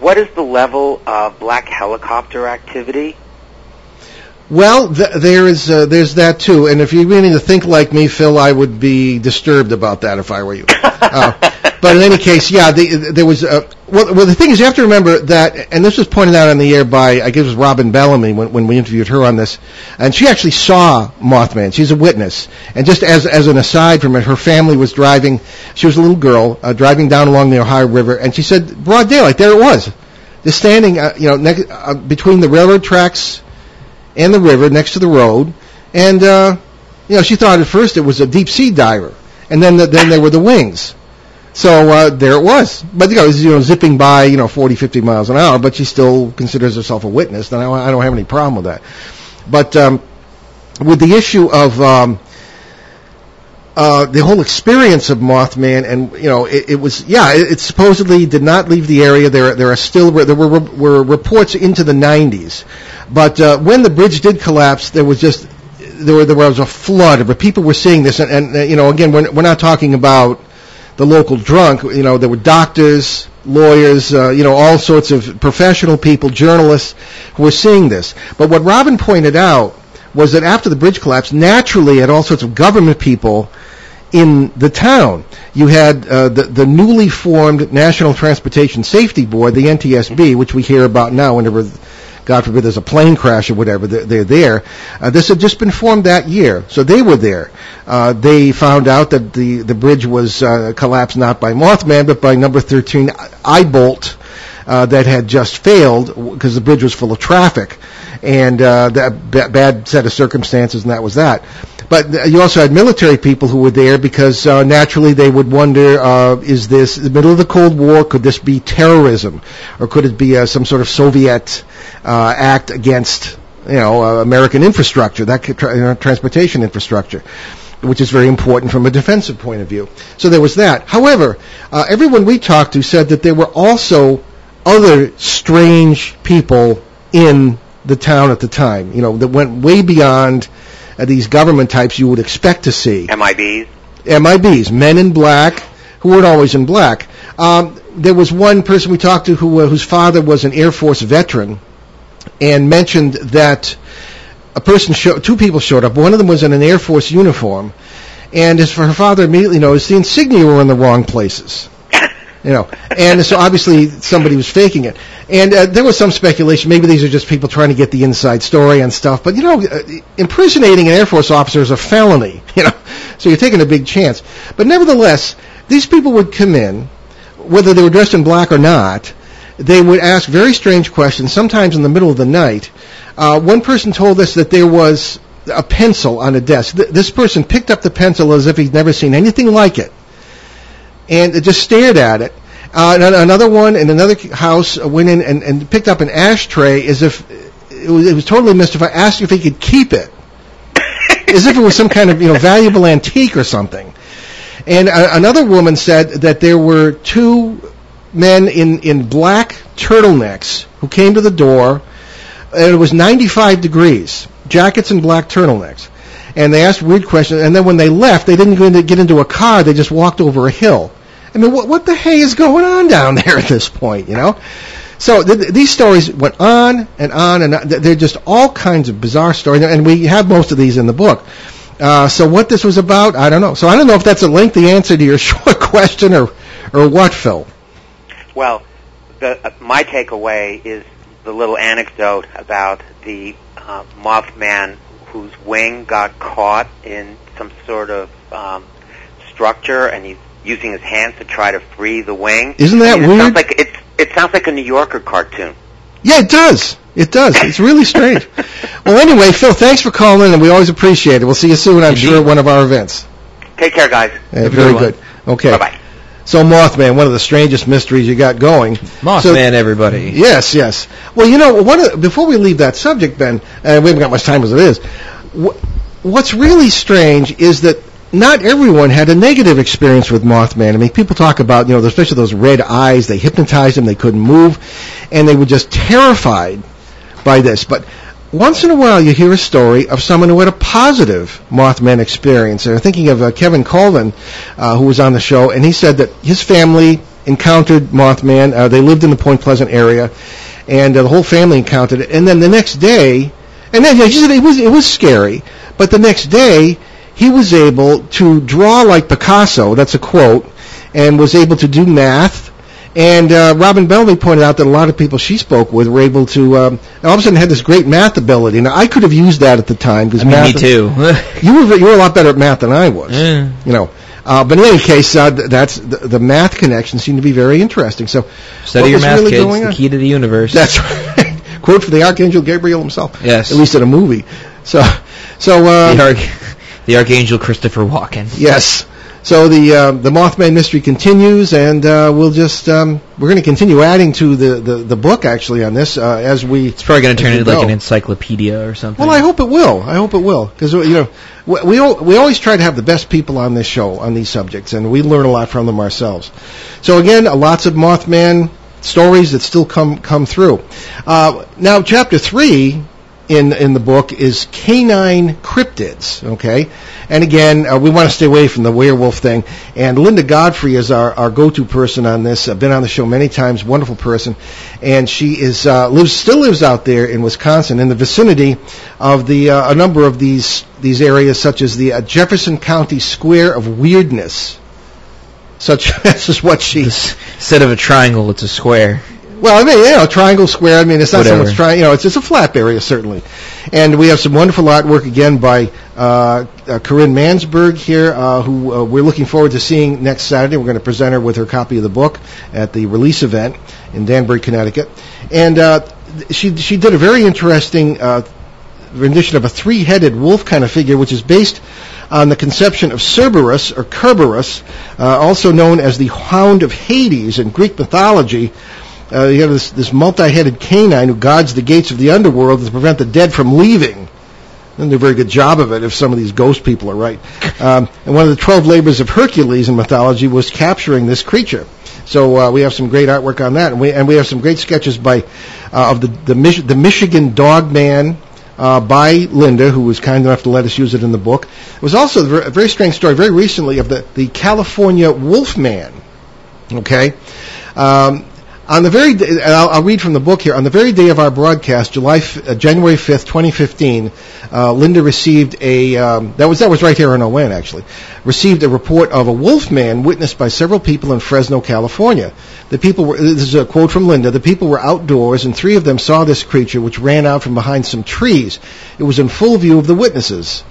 What is the level of black helicopter activity? Well, th- there is uh, there's that too. And if you're beginning to think like me, Phil, I would be disturbed about that if I were you. Uh, but in any case, yeah, the, there was. Uh, well, well, the thing is, you have to remember that, and this was pointed out on the air by I guess it was Robin Bellamy when, when we interviewed her on this, and she actually saw Mothman. She's a witness. And just as as an aside from it, her family was driving. She was a little girl uh, driving down along the Ohio River, and she said, broad daylight, there it was, just standing, uh, you know, ne- uh, between the railroad tracks and the river next to the road, and uh, you know she thought at first it was a deep sea diver, and then the, then there were the wings. So uh, there it was, but you know, was, you know, zipping by, you know, 40, 50 miles an hour, but she still considers herself a witness, and I, don't- I don't have any problem with that. But um, with the issue of um, uh, the whole experience of Mothman, and you know, it, it was yeah, it, it supposedly did not leave the area. There, there are still there were were reports into the 90s, but uh, when the bridge did collapse, there was just there, were, there was a flood of people were seeing this, and, and uh, you know, again, we're, we're not talking about the local drunk. You know, there were doctors, lawyers, uh, you know, all sorts of professional people, journalists who were seeing this. But what Robin pointed out was that after the bridge collapsed, naturally, had all sorts of government people in the town. You had uh, the, the newly formed National Transportation Safety Board, the NTSB, which we hear about now whenever, God forbid, there's a plane crash or whatever, they're, they're there. Uh, this had just been formed that year, so they were there. Uh, they found out that the, the bridge was uh, collapsed not by Mothman, but by number 13 Eyebolt, uh, that had just failed because the bridge was full of traffic, and uh, that b- bad set of circumstances, and that was that. But uh, you also had military people who were there because uh, naturally they would wonder: uh, Is this the middle of the Cold War? Could this be terrorism, or could it be uh, some sort of Soviet uh, act against you know uh, American infrastructure, that tra- you know, transportation infrastructure? which is very important from a defensive point of view. So there was that. However, uh, everyone we talked to said that there were also other strange people in the town at the time, you know, that went way beyond uh, these government types you would expect to see. MIBs. MIBs, men in black, who weren't always in black. Um, there was one person we talked to who, uh, whose father was an Air Force veteran and mentioned that a person show, two people showed up. One of them was in an Air Force uniform, and his her father immediately noticed the insignia were in the wrong places. You know, and so obviously somebody was faking it. And uh, there was some speculation. Maybe these are just people trying to get the inside story and stuff. But you know, uh, impersonating an Air Force officer is a felony. You know, so you're taking a big chance. But nevertheless, these people would come in, whether they were dressed in black or not. They would ask very strange questions, sometimes in the middle of the night. Uh, one person told us that there was a pencil on a desk. Th- this person picked up the pencil as if he'd never seen anything like it, and just stared at it. Uh, another one in another house went in and, and picked up an ashtray as if it was, it was totally mystified. Asked if he could keep it, as if it was some kind of you know valuable antique or something. And another woman said that there were two men in, in black turtlenecks who came to the door, and it was 95 degrees, jackets and black turtlenecks. And they asked weird questions, and then when they left, they didn't get into a car, they just walked over a hill. I mean, what, what the hey is going on down there at this point, you know? So th- these stories went on and on, and on. they're just all kinds of bizarre stories, and we have most of these in the book. Uh, so what this was about, I don't know. So I don't know if that's a lengthy answer to your short question or, or what, Phil. Well, the, uh, my takeaway is the little anecdote about the uh, Mothman whose wing got caught in some sort of um, structure, and he's using his hands to try to free the wing. Isn't that I mean, it weird? Sounds like it's it sounds like a New Yorker cartoon. Yeah, it does. It does. It's really strange. well, anyway, Phil, thanks for calling, and we always appreciate it. We'll see you soon, I'm sure, at one of our events. Take care, guys. Yeah, very good good. Okay. Bye bye. So, Mothman, one of the strangest mysteries you got going. Mothman, So- everybody. Yes, yes. Well, you know, one of, before we leave that subject, Ben, uh, we haven't got much time as it is. Wh- what's really strange is that not everyone had a negative experience with Mothman. I mean, people talk about, you know, especially those red eyes. They hypnotized them. They couldn't move, and they were just terrified by this. But once in a while, you hear a story of someone who had a positive Mothman experience. And I'm thinking of uh, Kevin Colvin, uh, who was on the show, and he said that his family encountered Mothman. Uh, they lived in the Point Pleasant area, and uh, the whole family encountered it. And then the next day, and then he said it was it was scary, but the next day he was able to draw like Picasso. That's a quote, and was able to do math. And uh, Robin Bellamy pointed out that a lot of people she spoke with were able to, um, all of a sudden had this great math ability. Now I could have used that at the time because I mean, math. me too. You were you were a lot better at math than I was. Yeah. You know. Uh, but in any case, uh, th- that's the, the math connection seemed to be very interesting. So, Study your math, really kids. going The on? key to the universe. That's right. Quote from the Archangel Gabriel himself. Yes. At least in a movie. So, so uh, the, Archangel Christopher Walken. yes. So the uh, the Mothman mystery continues, and uh, we'll just um, we're going to continue adding to the, the, the book actually on this uh, as we. It's probably going to turn into like an encyclopedia or something. Well, I hope it will. I hope it will because you know we we, al- we always try to have the best people on this show on these subjects, and we learn a lot from them ourselves. So again, uh, lots of Mothman stories that still come come through. Uh, now, chapter three in in the book is canine cryptids. Okay, and again, uh, we want to stay away from the werewolf thing. And Linda Godfrey is our, our go-to person on this. I've been on the show many times. Wonderful person, and she is uh, lives still lives out there in Wisconsin in the vicinity of the uh, a number of these these areas, such as the uh, Jefferson County Square of Weirdness. Such this is what she Instead of a triangle, it's a square. Well, I mean, you know, triangle, square. I mean, it's not Whatever. so much tri- You know, it's it's a flap area certainly, and we have some wonderful artwork again by uh, uh, Corinne Mansberg here, uh, who uh, we're looking forward to seeing next Saturday. We're going to present her with her copy of the book at the release event in Danbury, Connecticut, and uh, she she did a very interesting uh, rendition of a three-headed wolf kind of figure, which is based on the conception of Cerberus or Kerberos, uh, also known as the Hound of Hades in Greek mythology. Uh, you have this, this multi-headed canine who guards the gates of the underworld to prevent the dead from leaving. Doesn't do a very good job of it if some of these ghost people are right. Um, and one of the 12 labors of Hercules in mythology was capturing this creature. So uh, we have some great artwork on that, and we and we have some great sketches by uh, of the the, Mich- the Michigan Dog Man uh, by Linda, who was kind enough to let us use it in the book. It was also a very, a very strange story, very recently, of the the California Wolfman. Okay. Um, on the very day, I'll, I'll read from the book here. On the very day of our broadcast, July, uh, January fifth, twenty fifteen, uh, Linda received a um, that was that was right here in ON actually received a report of a wolf man witnessed by several people in Fresno, California. The people were this is a quote from Linda. The people were outdoors, and three of them saw this creature, which ran out from behind some trees. It was in full view of the witnesses.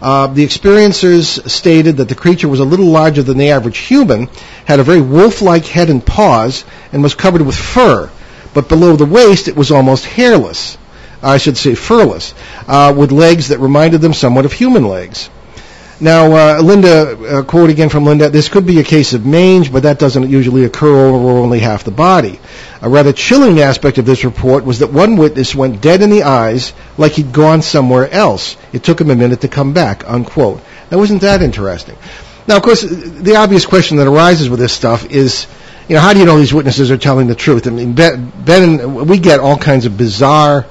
Uh, the experiencers stated that the creature was a little larger than the average human, had a very wolf-like head and paws, and was covered with fur. But below the waist, it was almost hairless. I should say furless, uh, with legs that reminded them somewhat of human legs. Now, uh, Linda, quote again from Linda, this could be a case of mange, but that doesn't usually occur over only half the body. A rather chilling aspect of this report was that one witness went dead in the eyes like he'd gone somewhere else. It took him a minute to come back, unquote. Now, wasn't that interesting? Now, of course, the obvious question that arises with this stuff is, you know, how do you know these witnesses are telling the truth? I mean, Ben, ben we get all kinds of bizarre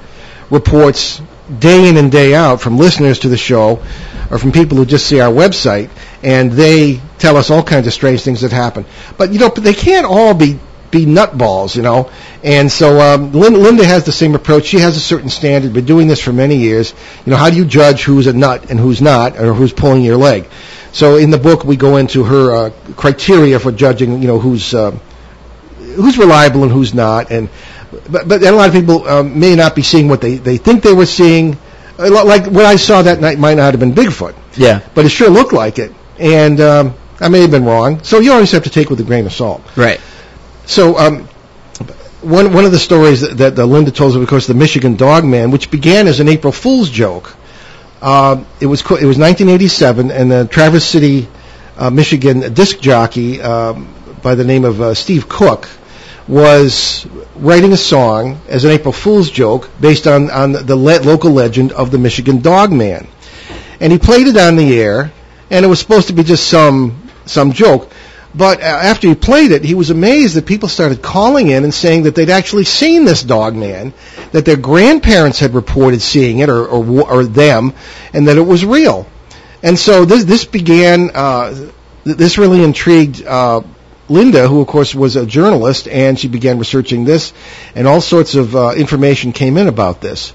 reports day in and day out from listeners to the show or from people who just see our website and they tell us all kinds of strange things that happen. But you know, they can't all be be nutballs, you know. And so um, Lin- Linda has the same approach. She has a certain standard. Been doing this for many years. You know, how do you judge who's a nut and who's not, or who's pulling your leg? So in the book, we go into her uh, criteria for judging. You know, who's uh, who's reliable and who's not. And but but a lot of people um, may not be seeing what they they think they were seeing. Lot- Like what I saw that night might not have been Bigfoot Yeah. but it sure looked like it. and um, I may have been wrong. So you always have to take with a grain of salt. Right. So um, one one of the stories that, that uh, Linda told us, of course, the Michigan Dog Man, which began as an April Fool's joke. Uh, it was co- it was 1987, and the Traverse City, uh, Michigan disc jockey um, by the name of uh, Steve Cook was writing a song as an April Fool's joke based on on the le- local legend of the Michigan Dog Man, and he played it on the air, and it was supposed to be just some some joke. But uh, after he played it, he was amazed that people started calling in and saying that they'd actually seen this dog man, that their grandparents had reported seeing it or, or, or them, and that it was real. And so this, this began, uh, this really intrigued uh, Linda, who of course was a journalist, and she began researching this, and all sorts of uh, information came in about this.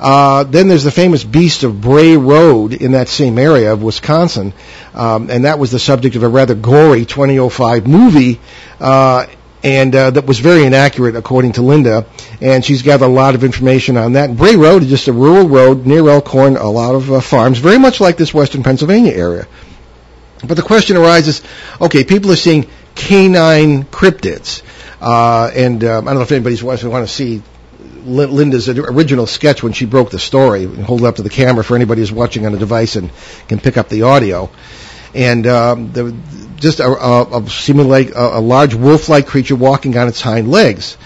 Uh, then there's the famous beast of Bray Road in that same area of Wisconsin, um, and that was the subject of a rather gory 2005 movie. Uh, and uh, that was very inaccurate, according to Linda. And she's gathered a lot of information on that. Bray Road is just a rural road near Elkhorn, a lot of uh, farms, very much like this western Pennsylvania area. But the question arises: Okay, people are seeing canine cryptids, uh, and um, I don't know if anybody's watching want to see Linda's original sketch when she broke the story. Hold it up to the camera for anybody who's watching on a device and can pick up the audio. And um, the, just a, a, a seemingly like a, a large wolf-like creature walking on its hind legs.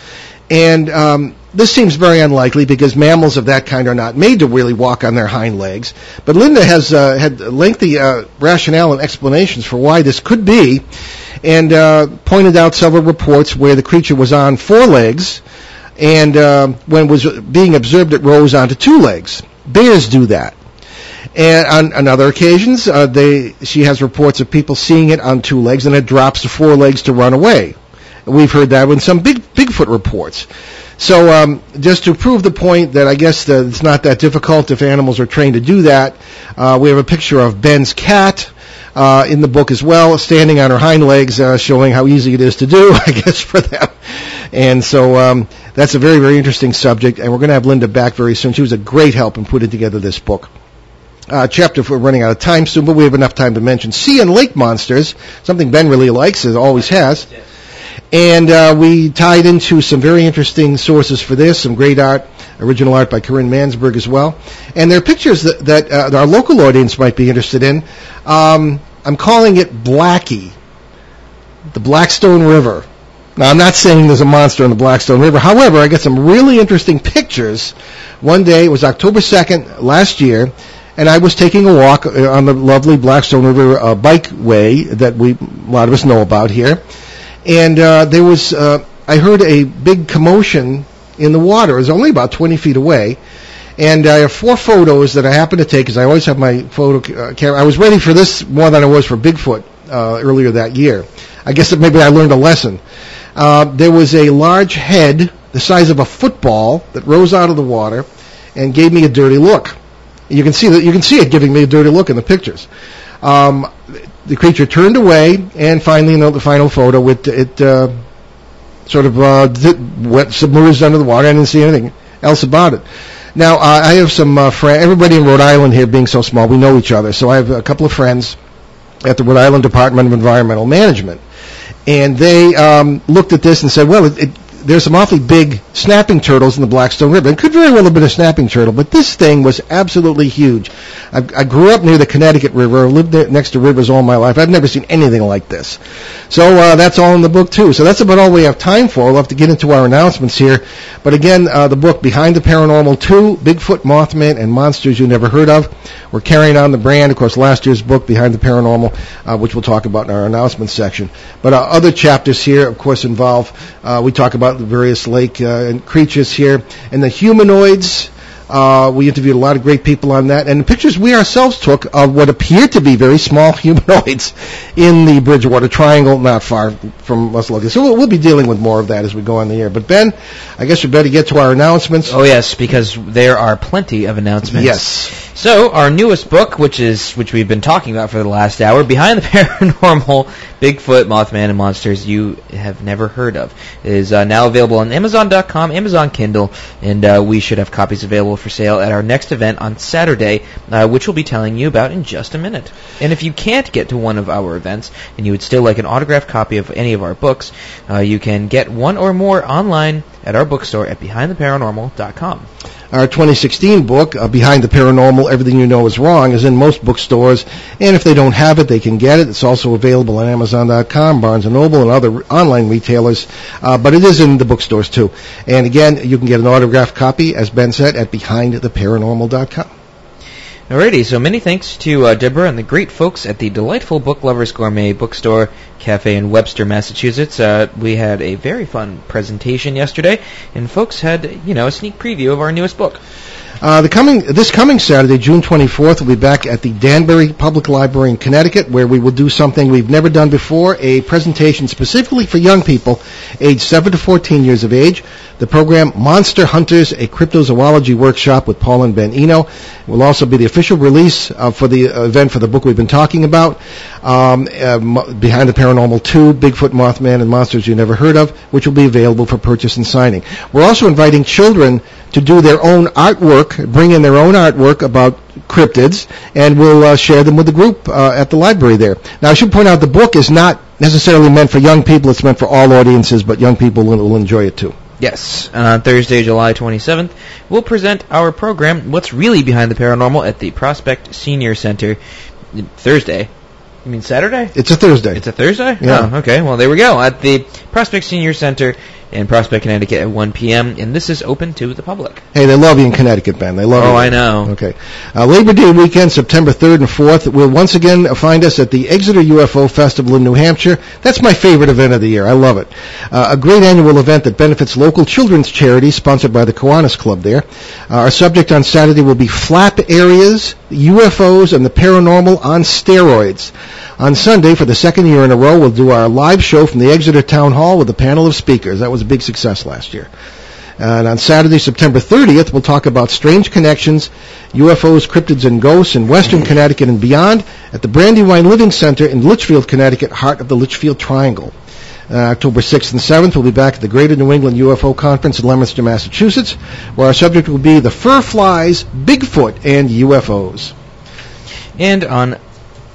And um, this seems very unlikely because mammals of that kind are not made to really walk on their hind legs. But Linda has uh, had lengthy uh, rationale and explanations for why this could be, and uh, pointed out several reports where the creature was on four legs and uh, when it was being observed, it rose onto two legs. Bears do that. And on, on other occasions, uh, they she has reports of people seeing it on two legs, and it drops to four legs to run away. We've heard that in some big Bigfoot reports. So um, just to prove the point that I guess it's not that difficult if animals are trained to do that, uh, we have a picture of Ben's cat uh, in the book as well, standing on her hind legs, uh, showing how easy it is to do, I guess, for them. And so um, that's a very, very interesting subject, and we're going to have Linda back very soon. She was a great help in putting together this book. Uh, chapter, we're running out of time soon, but we have enough time to mention sea and lake monsters, something Ben really likes, as always has. And uh, we tied into some very interesting sources for this, some great art, original art by Corinne Mansberg as well. And there are pictures that, that uh, our local audience might be interested in. Um, I'm calling it Blackie, the Blackstone River. Now, I'm not saying there's a monster in the Blackstone River. However, I got some really interesting pictures. One day, it was October 2nd last year, and I was taking a walk uh, on the lovely Blackstone River uh, bikeway that we a lot of us know about here. And uh, there was, uh, I heard a big commotion in the water. It was only about 20 feet away. And I have four photos that I happen to take because I always have my photo uh, camera. I was ready for this more than I was for Bigfoot uh, earlier that year. I guess that maybe I learned a lesson. Uh, there was a large head the size of a football that rose out of the water and gave me a dirty look. You can see that you can see it giving me a dirty look in the pictures. Um, the creature turned away, and finally, the final photo, it, it uh, sort of uh, went submerged under the water. I didn't see anything else about it. Now, uh, I have some uh, friends. Everybody in Rhode Island here, being so small, we know each other. So I have a couple of friends at the Rhode Island Department of Environmental Management and they um, looked at this and said, well, it, it, there's some awfully big snapping turtles in the Blackstone River. It could very well have been a snapping turtle, but this thing was absolutely huge. I, I grew up near the Connecticut River. I lived there, next to rivers all my life. I've never seen anything like this. So uh, that's all in the book too. So that's about all we have time for. We'll have to get into our announcements here. But again, uh, the book Behind the Paranormal 2, Bigfoot, Mothman, and Monsters You Never Heard of. We're carrying on the brand. Of course, last year's book, Behind the Paranormal, uh, which we'll talk about in our announcements section. But uh, other chapters here, of course, involve, uh, we talk about the various lake uh, creatures here, and the humanoids, uh, we interviewed a lot of great people on that, and the pictures we ourselves took of what appeared to be very small humanoids in the Bridgewater Triangle, not far from us looking. So we'll, we'll, be dealing with more of that as we go on the air. But Ben, I guess we better get to our announcements. Oh yes, because there are plenty of announcements. Yes. So our newest book, which is which we've been talking about for the last hour, Behind the Paranormal: Bigfoot, Mothman, and Monsters You Have Never Heard of, is uh, now available on Amazon.com, Amazon Kindle, and uh, we should have copies available for sale at our next event on Saturday, uh, which we'll be telling you about in just a minute. And if you can't get to one of our events and you would still like an autographed copy of any of our books, uh, you can get one or more online at our bookstore at BehindTheParanormal.com. Our 2016 book, uh, Behind the Paranormal, Everything You Know Is Wrong, is in most bookstores, and if they don't have it, they can get it. It's also available on Amazon.com, Barnes & Noble, and other online retailers, uh, but it is in the bookstores too. And again, you can get an autographed copy, as Ben said, at BehindTheParanormal.com. Alrighty, so many thanks to uh, Deborah and the great folks at the delightful Book Lovers Gourmet Bookstore Cafe in Webster, Massachusetts. Uh, we had a very fun presentation yesterday, and folks had, you know, a sneak preview of our newest book. Uh, the coming this coming Saturday, June 24th, we'll be back at the Danbury Public Library in Connecticut, where we will do something we've never done before: a presentation specifically for young people, aged 7 to 14 years of age. The program Monster Hunters, a cryptozoology workshop with Paul and Ben Eno, will also be the official release uh, for the uh, event for the book we've been talking about. Um, uh, Behind the Paranormal 2, Bigfoot, Mothman, and Monsters You Never Heard of, which will be available for purchase and signing. We're also inviting children to do their own artwork, bring in their own artwork about cryptids, and we'll uh, share them with the group uh, at the library there. Now, I should point out the book is not necessarily meant for young people. It's meant for all audiences, but young people will, will enjoy it too. Yes, and on Thursday, July 27th, we'll present our program, What's Really Behind the Paranormal, at the Prospect Senior Center. Thursday. You mean Saturday? It's a Thursday. It's a Thursday? Yeah. Oh, okay. Well, there we go. At the Prospect Senior Center in Prospect, Connecticut at 1 p.m. And this is open to the public. Hey, they love you in Connecticut, Ben. They love Oh, you. Oh, I know. Okay. Uh, Labor Day weekend, September 3rd and 4th. We'll once again find us at the Exeter UFO Festival in New Hampshire. That's my favorite event of the year. I love it. Uh, a great annual event that benefits local children's charities sponsored by the Kiwanis Club there. Uh, our subject on Saturday will be flap areas, UFOs, and the paranormal on steroids. On Sunday, for the second year in a row, we'll do our live show from the Exeter Town Hall with a panel of speakers. That was a big success last year. And on Saturday, September 30th, we'll talk about strange connections, UFOs, cryptids, and ghosts in Western Connecticut and beyond at the Brandywine Living Center in Litchfield, Connecticut, heart of the Litchfield Triangle. Uh, October 6th and 7th, we'll be back at the Greater New England UFO Conference in Leominster, Massachusetts, where our subject will be the fur flies, Bigfoot, and UFOs. And on,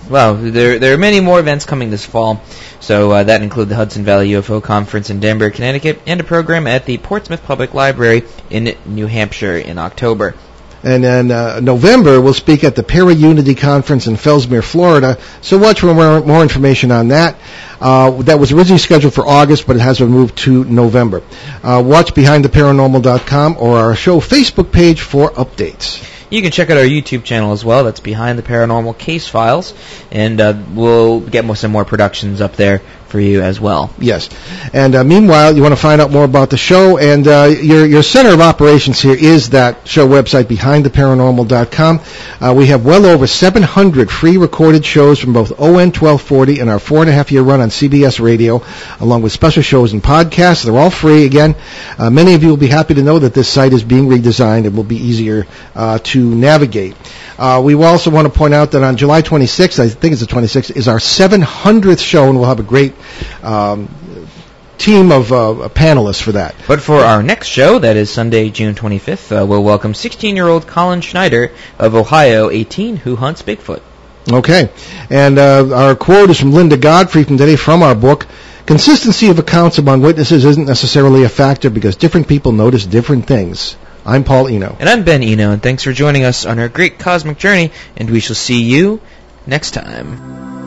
well, there there are many more events coming this fall. So uh, that include the Hudson Valley UFO Conference in Danbury, Connecticut, and a program at the Portsmouth Public Library in New Hampshire in October. And then uh, November, we'll speak at the Para Unity Conference in Fellsmere, Florida. So watch for more, more information on that. Uh, that was originally scheduled for August, but it has been moved to November. Uh, watch BehindTheParanormal.com or our show Facebook page for updates. You can check out our YouTube channel as well. That's Behind the Paranormal Case Files, and uh, we'll get more, some more productions up there for you as well. Yes. And uh, meanwhile, you want to find out more about the show, and uh, your your center of operations here is that show website, BehindTheParanormal.com. Uh, we have well over 700 free recorded shows from both ON 1240 and our four and a half year run on CBS Radio, along with special shows and podcasts. They're all free. Again, uh, many of you will be happy to know that this site is being redesigned. It will be easier uh, to navigate. Uh, we also want to point out that on July 26th, I think it's the 26th, is our 700th show, and we'll have a great um, team of uh, panelists for that. But for our next show, that is Sunday, June 25th, uh, we'll welcome 16-year-old Colin Schneider of Ohio, 18, who hunts Bigfoot. Okay. And uh, our quote is from Linda Godfrey from today from our book. Consistency of accounts among witnesses isn't necessarily a factor because different people notice different things. I'm Paul Eno. And I'm Ben Eno, and thanks for joining us on our great cosmic journey, and we shall see you next time.